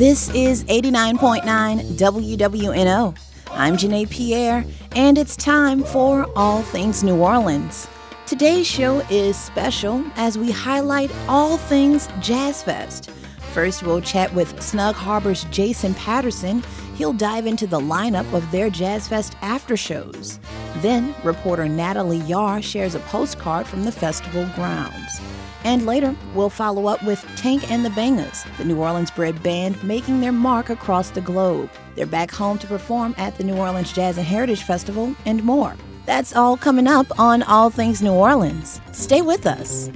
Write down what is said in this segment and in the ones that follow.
This is 89.9 WWNO. I'm Janae Pierre, and it's time for All Things New Orleans. Today's show is special as we highlight all things Jazz Fest. First, we'll chat with Snug Harbor's Jason Patterson. He'll dive into the lineup of their Jazz Fest after shows. Then, reporter Natalie Yahr shares a postcard from the festival grounds. And later, we'll follow up with Tank and the Bangas, the New Orleans bred band making their mark across the globe. They're back home to perform at the New Orleans Jazz and Heritage Festival and more. That's all coming up on All Things New Orleans. Stay with us.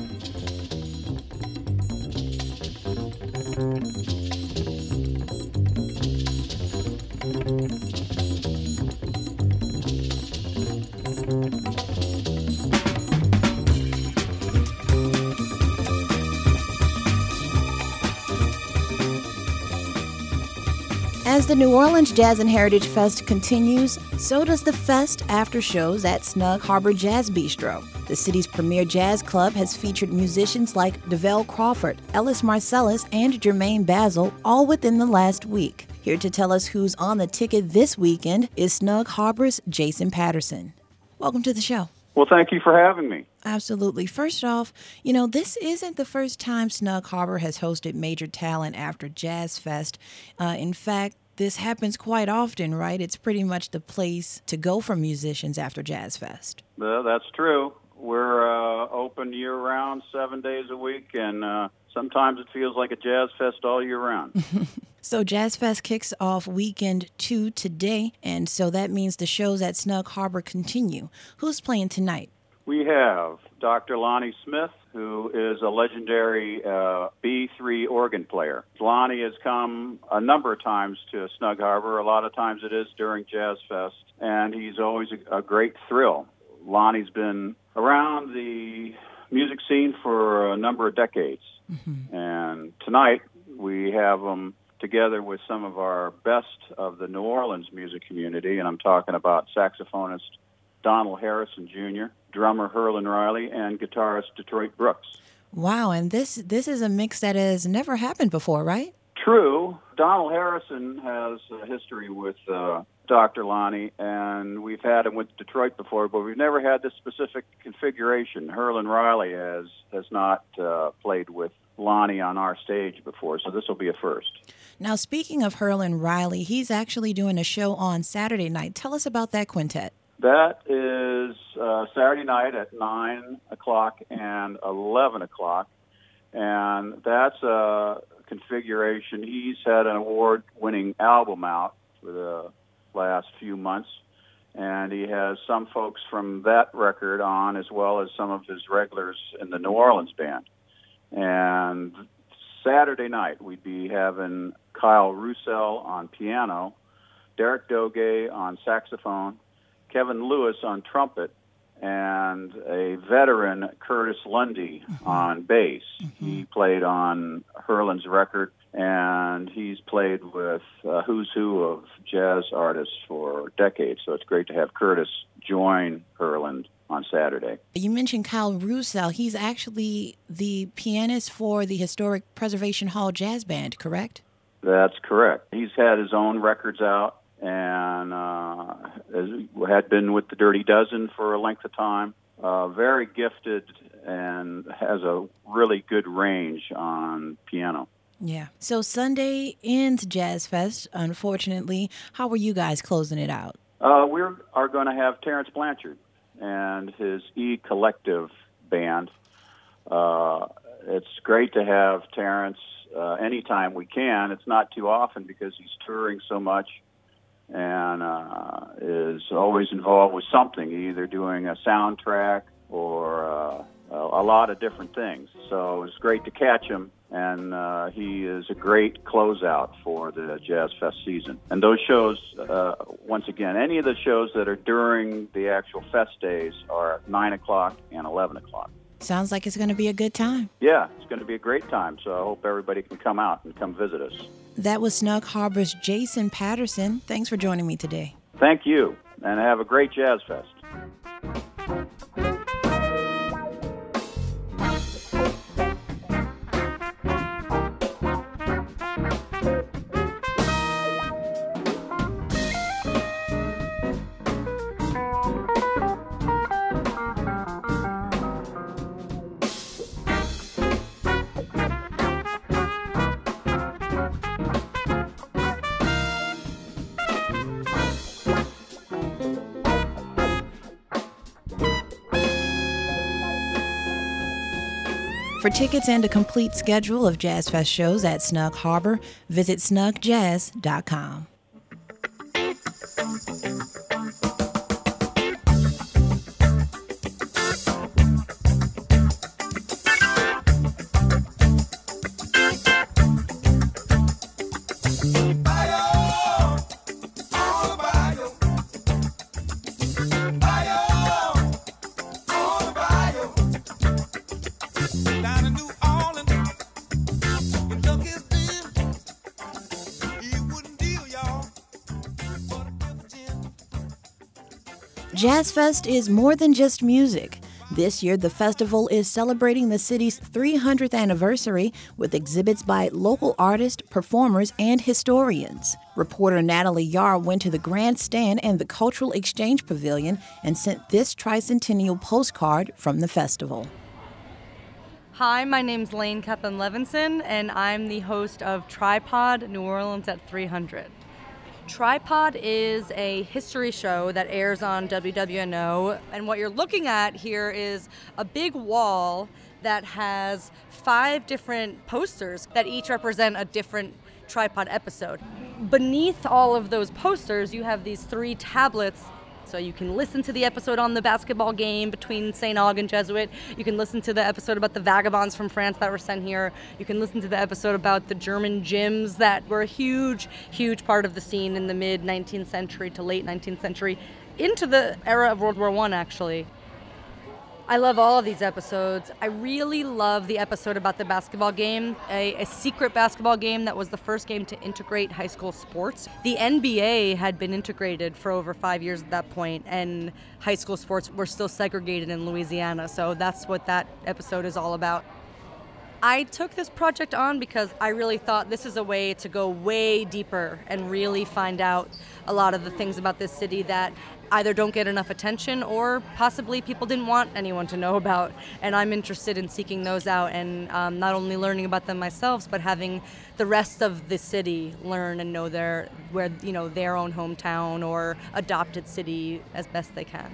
As the New Orleans Jazz and Heritage Fest continues, so does the fest after shows at Snug Harbor Jazz Bistro. The city's premier jazz club has featured musicians like Davell Crawford, Ellis Marsalis, and Germaine Bazzle all within the last week. Here to tell us who's on the ticket this weekend is Snug Harbor's Jason Patterson. Welcome to the show. Well, thank you for having me. Absolutely. First off, you know, this isn't the first time Snug Harbor has hosted major talent after Jazz Fest. Uh, in fact, this happens quite often, right? It's pretty much the place to go for musicians after Jazz Fest. Uh, that's true. We're uh, open year round, seven days a week, and uh, sometimes it feels like a jazz fest all year round. so, Jazz Fest kicks off weekend two today, and so that means the shows at Snug Harbor continue. Who's playing tonight? We have Dr. Lonnie Smith, who is a legendary uh, B3 organ player. Lonnie has come a number of times to Snug Harbor. A lot of times it is during Jazz Fest, and he's always a, a great thrill. Lonnie's been around the music scene for a number of decades, mm-hmm. and tonight we have him together with some of our best of the New Orleans music community, and I'm talking about saxophonist Donald Harrison Jr., drummer Herlin Riley, and guitarist Detroit Brooks. Wow, and this this is a mix that has never happened before, right? True. Donald Harrison has a history with uh, Dr. Lonnie, and we've had him with Detroit before, but we've never had this specific configuration. Herlin Riley has has not uh, played with Lonnie on our stage before, so this will be a first. Now, speaking of Herlin Riley, he's actually doing a show on Saturday night. Tell us about that quintet. That is uh, Saturday night at 9 o'clock and 11 o'clock. And that's a configuration. He's had an award winning album out for the last few months. And he has some folks from that record on, as well as some of his regulars in the New Orleans band. And Saturday night, we'd be having Kyle Roussel on piano, Derek Douget on saxophone, Kevin Lewis on trumpet, and a veteran Curtis Lundy mm-hmm. on bass. Mm-hmm. He played on Herlin's record, and he's played with uh, who's who of jazz artists for decades. So it's great to have Curtis join Herlin on Saturday. You mentioned Kyle Roussel. He's actually the pianist for the Historic Preservation Hall Jazz Band, correct? That's correct. He's had his own records out and uh, had been with the Dirty Dozen for a length of time. Uh, very gifted and has a really good range on piano. Yeah. So Sunday ends Jazz Fest. Unfortunately, how are you guys closing it out? Uh, we are going to have Terence Blanchard and his E Collective band. Uh, it's great to have Terence uh, anytime we can. It's not too often because he's touring so much and uh, is always involved with something, either doing a soundtrack or uh, a lot of different things. So it's great to catch him, and uh, he is a great closeout for the Jazz Fest season. And those shows, uh, once again, any of the shows that are during the actual fest days are 9 o'clock and 11 o'clock. Sounds like it's going to be a good time. Yeah, it's going to be a great time. So I hope everybody can come out and come visit us. That was Snug Harbor's Jason Patterson. Thanks for joining me today. Thank you, and have a great Jazz Fest. Tickets and a complete schedule of Jazz Fest shows at Snug Harbor, visit snugjazz.com. Jazz Fest is more than just music. This year, the festival is celebrating the city's 300th anniversary with exhibits by local artists, performers, and historians. Reporter Natalie Yahr went to the grandstand and the Cultural Exchange Pavilion and sent this tricentennial postcard from the festival. Hi, my name's Laine Kaplan-Levenson, and I'm the host of Tripod New Orleans at 300. Tripod is a history show that airs on WWNO, and what you're looking at here is a big wall that has five different posters that each represent a different tripod episode. Beneath all of those posters, you have these three tablets so you can listen to the episode on the basketball game between St. Aug and Jesuit. You can listen to the episode about the vagabonds from France that were sent here. You can listen to the episode about the German gyms that were a huge, huge part of the scene in the mid 19th century to late 19th century, into the era of World War One, actually. I love all of these episodes. I really love the episode about the basketball game, a, a, secret basketball game that was the first game to integrate high school sports. The NBA had been integrated for over five years at that point, and high school sports were still segregated in Louisiana. So that's what that episode is all about. I took this project on because I really thought this is a way to go way deeper and really find out a lot of the things about this city that either don't get enough attention or possibly people didn't want anyone to know about. And I'm interested in seeking those out and um, not only learning about them myself, but having the rest of the city learn and know their where you know their own hometown or adopted city as best they can.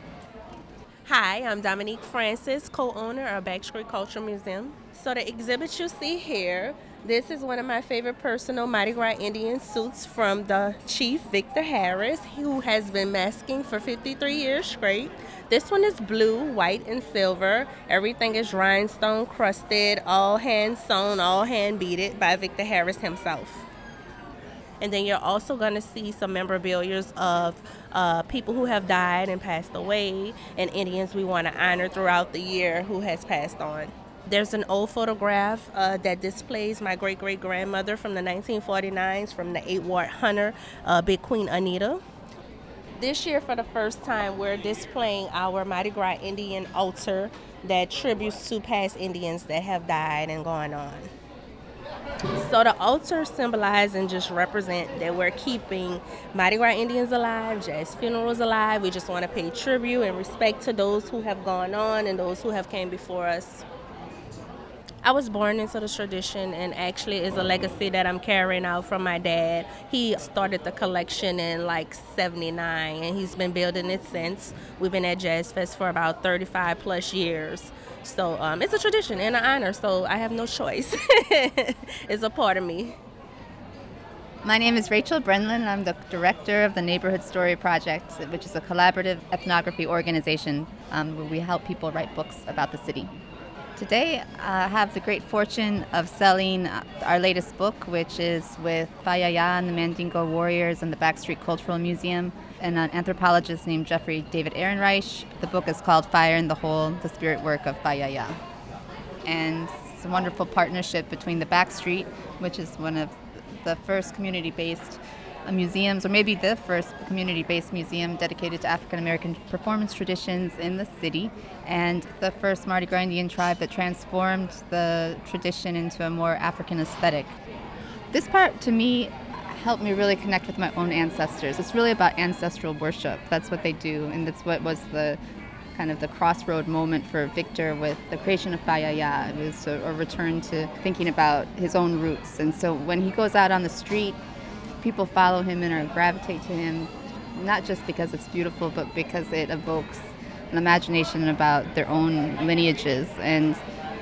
Hi, I'm Dominique Francis, co-owner of Backstreet Cultural Museum. So the exhibit you see here, this is one of my favorite personal Mardi Gras Indian suits from the chief Victor Harris, who has been masking for 53 years straight. This one is blue, white, and silver. Everything is rhinestone crusted, all hand sewn, all hand beaded by Victor Harris himself. And then you're also going to see some memorabilia of uh, people who have died and passed away, and Indians we want to honor throughout the year who has passed on. There's an old photograph uh, that displays my great great grandmother from the 1949s from the 8 Ward Hunter, uh, Big Queen Anita. This year, for the first time, we're displaying our Mardi Gras Indian altar that tributes to past Indians that have died and gone on. So the altar symbolize and just represent that we're keeping Mardi Gras Indians alive, jazz funerals alive. We just want to pay tribute and respect to those who have gone on and those who have came before us. I was born into this tradition and actually is a legacy that I'm carrying out from my dad. He started the collection in like 79 and he's been building it since. We've been at Jazz Fest for about 35 plus years. So um, it's a tradition and an honor, so I have no choice. it's a part of me. My name is Rachel Breunlin, and I'm the director of the Neighborhood Story Project, which is a collaborative ethnography organization um, where we help people write books about the city. Today, I have the great fortune of selling uh, our latest book, which is with Fi Yi Yi and the Mandingo Warriors and the Backstreet Cultural Museum and an anthropologist named Jeffrey David Ehrenreich. The book is called Fire in the Hole, the spirit work of Fi Yi Yi. And it's a wonderful partnership between the Backstreet, which is one of the first community-based Uh, museums, or maybe the first community based museum dedicated to African American performance traditions in the city, and the first Mardi Gras Indian tribe that transformed the tradition into a more African aesthetic. This part, to me, helped me really connect with my own ancestors. It's really about ancestral worship. That's what they do, and that's what was the kind of the crossroad moment for Victor with the creation of Fi Yi Yi. It was a, a return to thinking about his own roots. And so when he goes out on the street people follow him and or gravitate to him, not just because it's beautiful, but because it evokes an imagination about their own lineages. And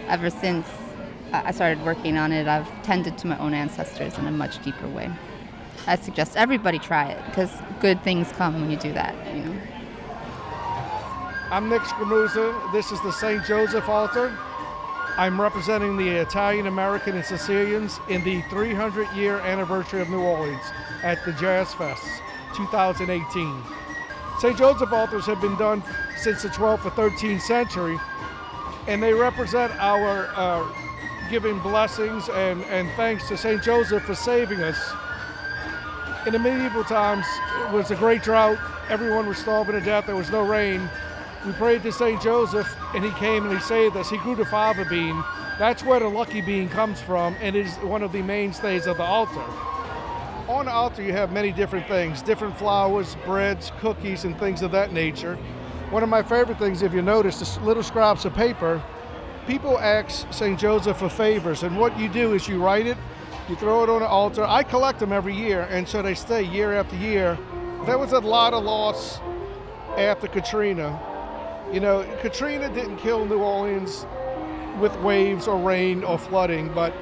ever since I started working on it, I've tended to my own ancestors in a much deeper way. I suggest everybody try it because good things come when you do that. You know. I'm Nick Scramuzza. This is the St. Joseph altar. I'm representing the Italian American and Sicilians in the 300 year anniversary of New Orleans at the Jazz Fest 2018. St. Joseph altars have been done since the 12th or 13th century, and they represent our uh, giving blessings and, and thanks to St. Joseph for saving us. In the medieval times, it was a great drought. Everyone was starving to death. There was no rain. We prayed to St. Joseph, and he came and he saved us. He grew the fava bean. That's where the lucky bean comes from, and is one of the mainstays of the altar. On the altar, you have many different things different flowers, breads, cookies, and things of that nature. One of my favorite things, if you notice, is little scraps of paper people ask St. Joseph for favors, and what you do is you write it, you throw it on the altar. I collect them every year, and so they stay year after year. There was a lot of loss after Katrina. You know, Katrina didn't kill New Orleans with waves or rain or flooding, but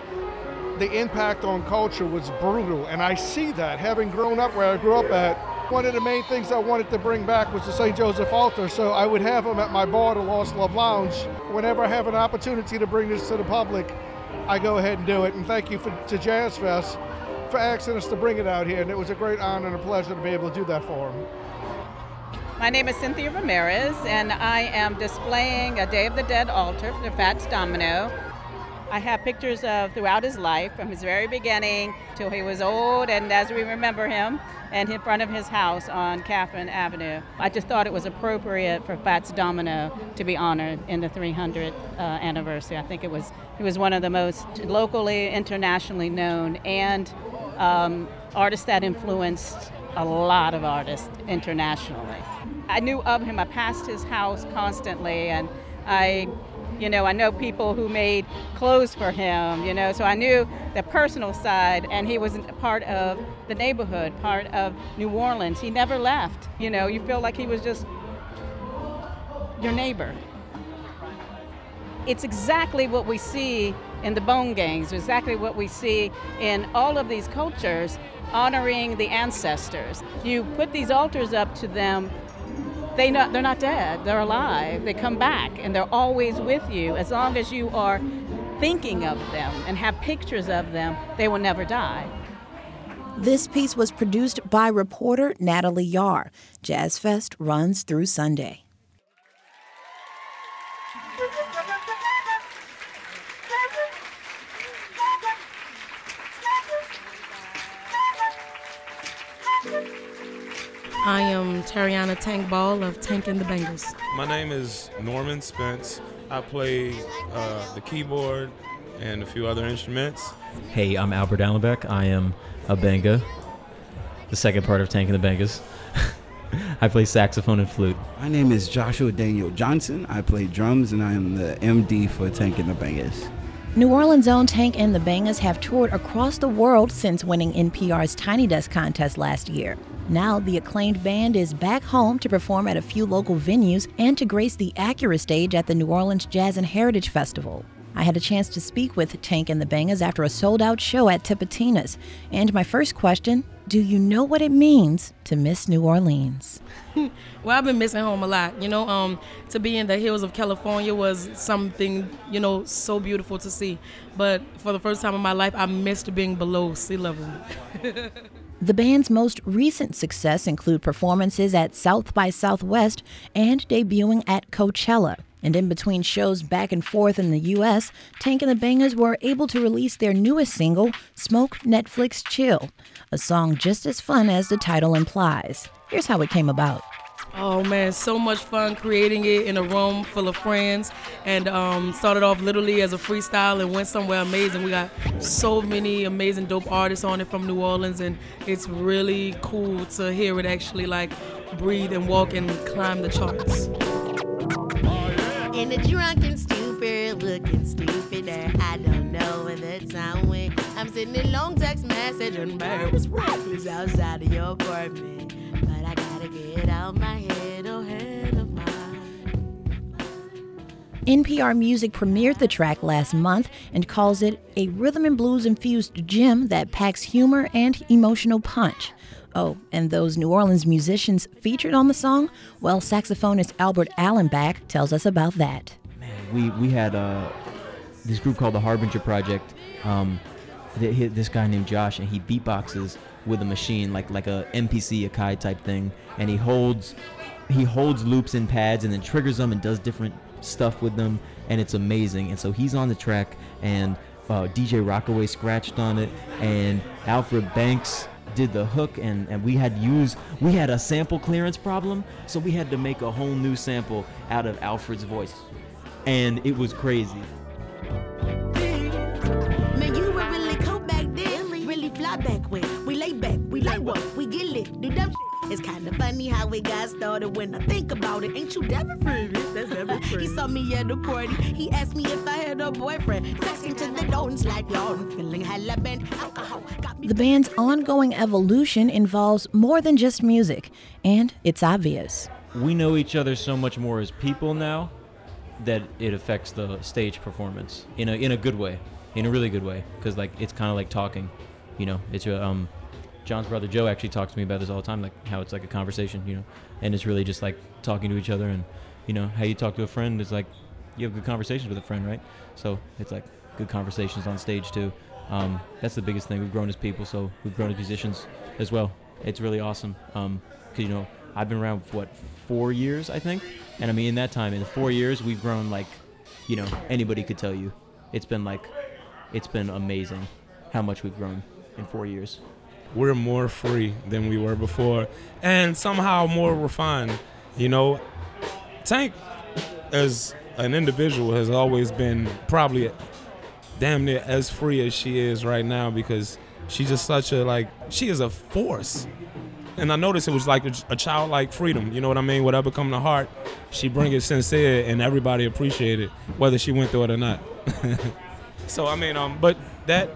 the impact on culture was brutal. And I see that having grown up where I grew up at one of the main things I wanted to bring back was the St. Joseph altar, so I would have them at my bar, the Lost Love Lounge. Whenever I have an opportunity to bring this to the public, I go ahead and do it. And thank you for, to Jazz Fest for asking us to bring it out here, and it was a great honor and a pleasure to be able to do that for them. My name is Cynthia Ramirez, and I am displaying a Day of the Dead altar for Fats Domino I have pictures of throughout his life, from his very beginning till he was old, and as we remember him, and in front of his house on Caffin Avenue. I just thought it was appropriate for Fats Domino to be honored in the 300th uh, anniversary. I think it was he was one of the most locally, internationally known, and um, artists that influenced a lot of artists internationally. I knew of him. I passed his house constantly, and I you know, I know people who made clothes for him, you know, so I knew the personal side, and he was part of the neighborhood, part of New Orleans. He never left, you know, you feel like he was just your neighbor. It's exactly what we see in the bone gangs, exactly what we see in all of these cultures honoring the ancestors. You put these altars up to them they not, they're not dead, they're alive. They come back and they're always with you. As long as you are thinking of them and have pictures of them, they will never die. This piece was produced by reporter Natalie Yahr. Jazz Fest runs through Sunday. I am Tarriona Tank Ball of Tank and the Bangas. My name is Norman Spence. I play uh, the keyboard and a few other instruments. Hey, I'm Albert Allenback. I am a banga, the second part of Tank and the Bangas. I play saxophone and flute. My name is Joshua Daniel Johnson. I play drums and I am the MD for Tank and the Bangas. New Orleans' own Tank and the Bangas have toured across the world since winning NPR's Tiny Desk contest last year. Now, the acclaimed band is back home to perform at a few local venues and to grace the Acura stage at the New Orleans Jazz and Heritage Festival. I had a chance to speak with Tank and the Bangas after a sold out show at Tipitina's. And my first question do you know what it means to miss New Orleans? well, I've been missing home a lot. You know, um, to be in the hills of California was something, you know, so beautiful to see. But for the first time in my life, I missed being below sea level. The band's most recent success include performances at South by Southwest and debuting at Coachella. And in between shows back and forth in the US, Tank and the Bangas were able to release their newest single, Smoke Netflix Chill, a song just as fun as the title implies. Here's how it came about. Oh man, so much fun creating it in a room full of friends, and um, started off literally as a freestyle and went somewhere amazing. We got so many amazing dope artists on it from New Orleans, and it's really cool to hear it actually like breathe and walk and climb the charts. In the drunken stupor, looking stupider, I don't know where the time went. I'm sending long text message and nervous reckless outside of your apartment. But I gotta get out my head, oh head of mine. NPR Music premiered the track last month and calls it a rhythm and blues infused gem that packs humor and emotional punch. Oh, and those New Orleans musicians featured on the song? Well, saxophonist Albert Allenback tells us about that. we we had uh, this group called the Harbinger Project. Um, th- he- this guy named Josh, and he beatboxes with a machine, like like a MPC Akai type thing, and he holds he holds loops and pads and then triggers them and does different stuff with them, and it's amazing. And so he's on the track, and uh, DJ Rockaway scratched on it, and Alfred Banks did the hook and, and we had to use we had a sample clearance problem so we had to make a whole new sample out of alfred's voice and it was crazy back, we we get lit, do dumb shit. It's kinda funny how we got started when I think about it. Ain't you never free? That's never he saw me at the party. He asked me if I had a boyfriend. Sexing to the door and slide on. Feeling hella bent. Alcohol got me. The band's ongoing evolution involves more than just music, and it's obvious. we know each other so much more as people now that it affects the stage performance in a in a good way, in a really good way. Because like it's kind of like talking, you know. It's a, um, John's brother Joe actually talks to me about this all the time, like how it's like a conversation, you know, and it's really just like talking to each other and you know how you talk to a friend is like you have good conversations with a friend, right? So it's like good conversations on stage too. Um, that's the biggest thing. We've grown as people, so we've grown as musicians as well. It's really awesome. Um, 'cause, you know, I've been around for what four years, I think, and I mean in that time, in the four years, we've grown like, you know, anybody could tell you, it's been like, it's been amazing how much we've grown in four years. We're more free than we were before and somehow more refined you know? Tank as an individual has always been probably damn near as free as she is right now because she's just such a like she is a force. And i noticed it was like a, childlike freedom you know what i mean? Whatever come to heart she bring it sincere and everybody appreciate it whether she went through it or not. So i mean um but that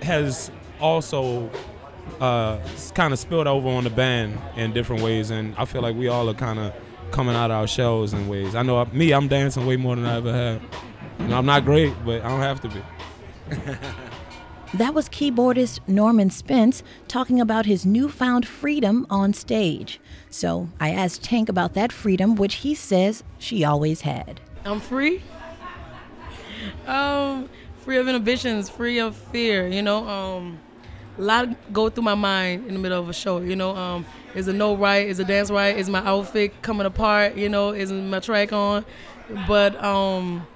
has also uh, kind of spilled over on the band in different ways, and I feel like we all are kind of coming out of our shells in ways. I know uh, me, I'm dancing way more than I ever have. You know, I'm not great, but I don't have to be. That was keyboardist Norman Spence talking about his newfound freedom on stage. So I asked Tank about that freedom, which he says she always had. I'm free. Um, free of inhibitions, free of fear. You know, um, a lot go through my mind in the middle of a show. You know, um, is a note right? Is a dance right? Is my outfit coming apart? You know, is my track on? But um,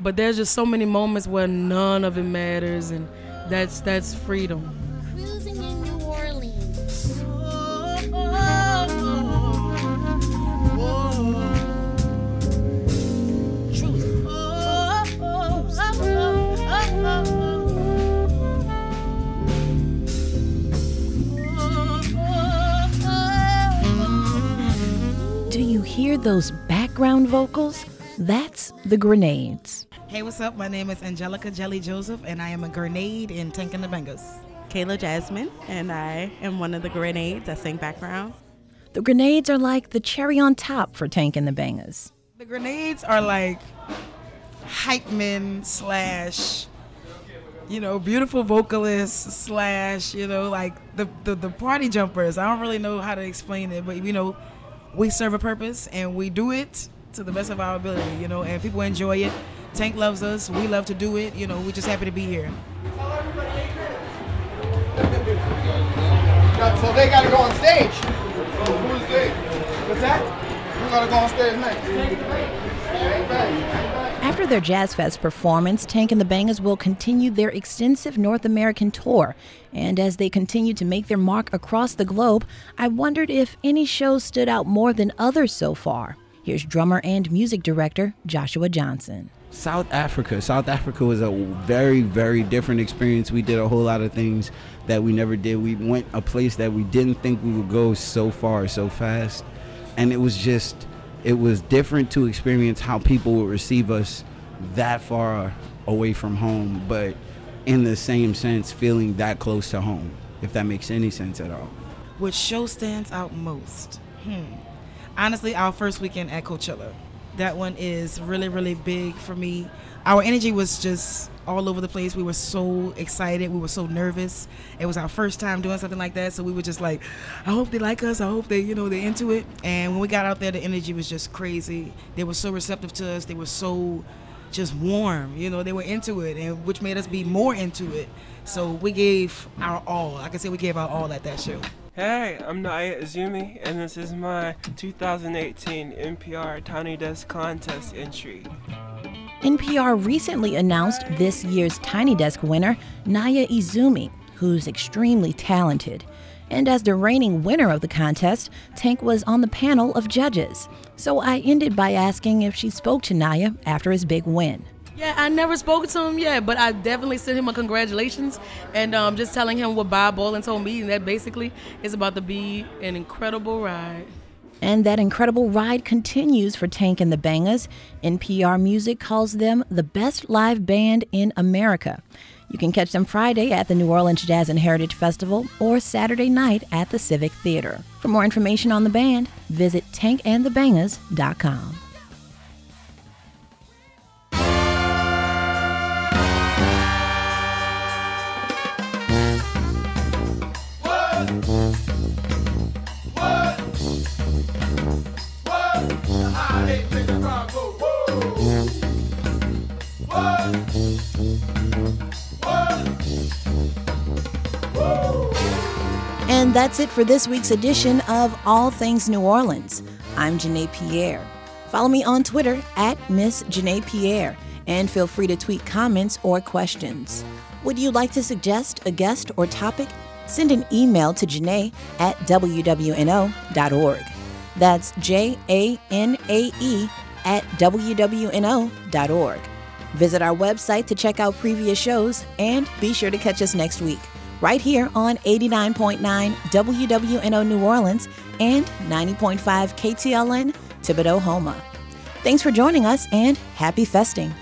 but there's just so many moments where none of it matters, and that's that's freedom. Cruising in New Orleans. Hear those background vocals? That's the grenades. Hey, what's up? My name is Angelica Jelly Joseph, and I am a grenade in Tank and the Bangas. Kayla Jasmine, and I am one of the grenades. I sing background. The grenades are like the cherry on top for Tank and the Bangas. The grenades are like hype men slash, you know, beautiful vocalists slash, you know, like the, the the party jumpers. I don't really know how to explain it, but you know, we serve a purpose and we do it to the best of our ability, you know, and people enjoy it. Tank loves us. We love to do it. You know, we're just happy to be here. So they gotta go on stage. Who's they? What's that? Who's gonna go on stage next? After their Jazz Fest performance, Tank and the Bangas will continue their extensive North American tour. And as they continue to make their mark across the globe, I wondered if any shows stood out more than others so far. Here's drummer and music director Joshua Johnson. South Africa. South Africa was a very, very different experience. We did a whole lot of things that we never did. We went a place that we didn't think we would go so far, so fast. And it was just, it was different to experience how people would receive us that far away from home. But in the same sense feeling that close to home, if that makes any sense at all. Which show stands out most? Hmm. Honestly, our first weekend at Coachella. That one is really, really big for me. Our energy was just all over the place. We were so excited. We were so nervous. It was our first time doing something like that, so we were just like, I hope they like us. I hope they, you know, they're into it. And when we got out there, the energy was just crazy. They were so receptive to us. They were so just warm. You know, they were into it, and which made us be more into it. So we gave our all. I can say we gave our all at that show. Hey, I'm Naya Izumi, and this is my 2018 NPR Tiny Desk Contest entry. NPR recently announced this year's Tiny Desk winner, Naya Izumi, who's extremely talented. And as the reigning winner of the contest, Tank was on the panel of judges. So I ended by asking if she spoke to Naya after his big win. Yeah, I never spoke to him yet, but I definitely sent him a congratulations and um, just telling him what Bob Boilen told me, and that basically is about to be an incredible ride. And that incredible ride continues for Tank and the Bangas. NPR Music calls them the best live band in America. You can catch them Friday at the New Orleans Jazz and Heritage Festival or Saturday night at the Civic Theater. For more information on the band, visit tankandthebangas.com. And that's it for this week's edition of All Things New Orleans. I'm Janae Pierre. Follow me on Twitter at Miss Janae Pierre and feel free to tweet comments or questions. Would you like to suggest a guest or topic? Send an email to Janae at WWNO.org. That's J A N A E at WWNO.org. Visit our website to check out previous shows and be sure to catch us next week right here on 89.9 WWNO New Orleans and 90.5 KTLN Thibodaux Houma. Thanks for joining us and happy festing.